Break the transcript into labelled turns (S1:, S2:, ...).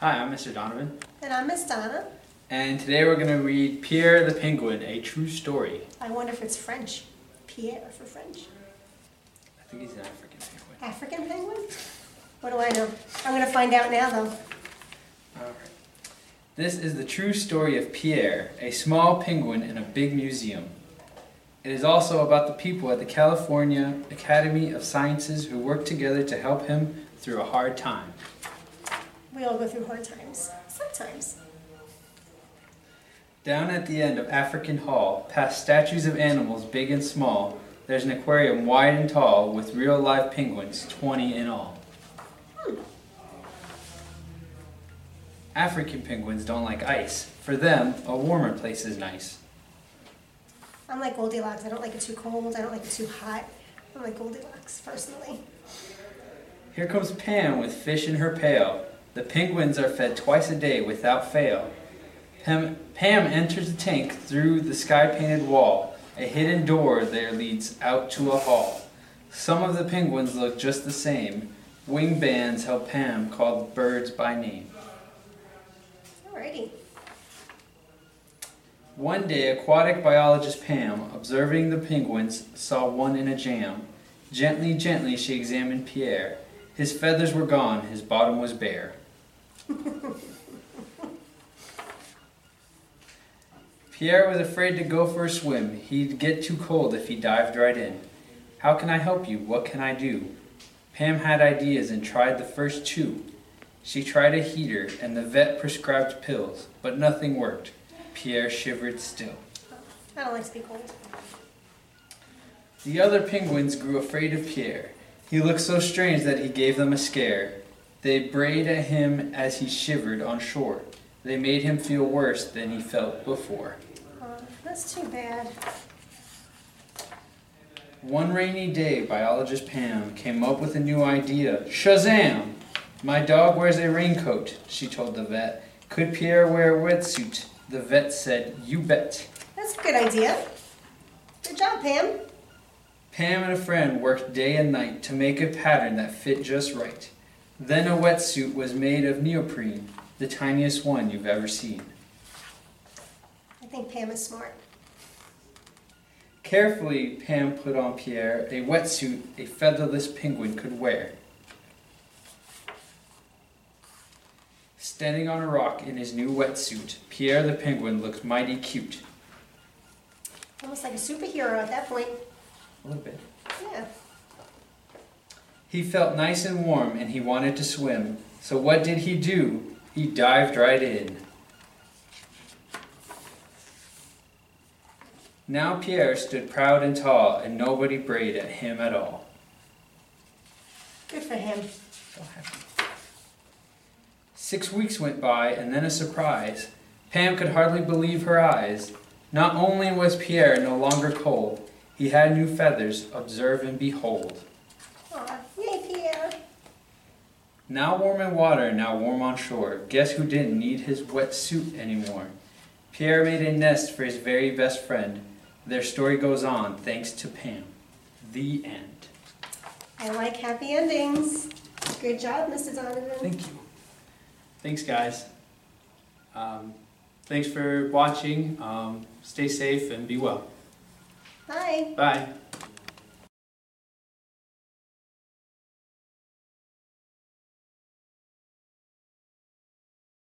S1: Hi, I'm Mr. Donovan,
S2: And I'm Miss Donna.
S1: and today we're going to read Pierre the Penguin, a true story.
S2: I wonder if it's French. Pierre for French.
S1: I think he's an African penguin.
S2: African penguin? What do I know? I'm going to find out now, though.
S1: Alright. This is the true story of Pierre, a small penguin in a big museum. It is also about the people at the California Academy of Sciences who worked together to help him through a hard time.
S2: We all go through hard times. Sometimes.
S1: Down at the end of African Hall, past statues of animals big and small, there's an aquarium wide and tall with real live penguins, 20 in all. African penguins don't like ice. For them, a warmer place is nice.
S2: I'm like Goldilocks. I don't like it too cold. I don't like it too hot. I'm like Goldilocks, personally.
S1: Here comes Pam with fish in her pail. The penguins are fed twice a day without fail. Pam, Pam enters the tank through the sky painted wall. A hidden door there leads out to a hall. Some of the penguins look just the same. Wing bands help Pam call the birds by name.
S2: Alrighty.
S1: One day, aquatic biologist Pam, observing the penguins, saw one in a jam. Gently, gently, she examined Pierre. His feathers were gone, his bottom was bare. Pierre was afraid to go for a swim. He'd get too cold if he dived right in. How can I help you? What can I do? Pam had ideas and tried the first two. She tried a heater and the vet prescribed pills, but nothing worked. Pierre shivered still.
S2: I don't like to be cold.
S1: The other penguins grew afraid of Pierre. He looked so strange that he gave them a scare. They brayed at him as he shivered on shore. They made him feel worse than he felt before.
S2: Uh, that's too bad.
S1: One rainy day, biologist Pam came up with a new idea. Shazam! My dog wears a raincoat, she told the vet. Could Pierre wear a wetsuit? The vet said, You bet.
S2: That's a good idea. Good job, Pam.
S1: Pam and a friend worked day and night to make a pattern that fit just right. Then a wetsuit was made of neoprene, the tiniest one you've ever seen.
S2: I think Pam is smart.
S1: Carefully, Pam put on Pierre a wetsuit a featherless penguin could wear. Standing on a rock in his new wetsuit, Pierre the penguin looked mighty cute.
S2: Almost like a superhero at that point.
S1: A little bit.
S2: Yeah.
S1: He felt nice and warm and he wanted to swim. So what did he do? He dived right in. Now Pierre stood proud and tall, and nobody brayed at him at all.
S2: Good for him.
S1: So happy. Six weeks went by, and then a surprise. Pam could hardly believe her eyes. Not only was Pierre no longer cold, he had new feathers. Observe and behold. Now warm in water, now warm on shore. Guess who didn't need his wet suit anymore? Pierre made a nest for his very best friend. Their story goes on, thanks to Pam. The end.
S2: I like happy endings. Good job, Mr. Donovan.
S1: Thank you. Thanks, guys. Um, thanks for watching. Um, stay safe and be well.
S2: Bye.
S1: Bye.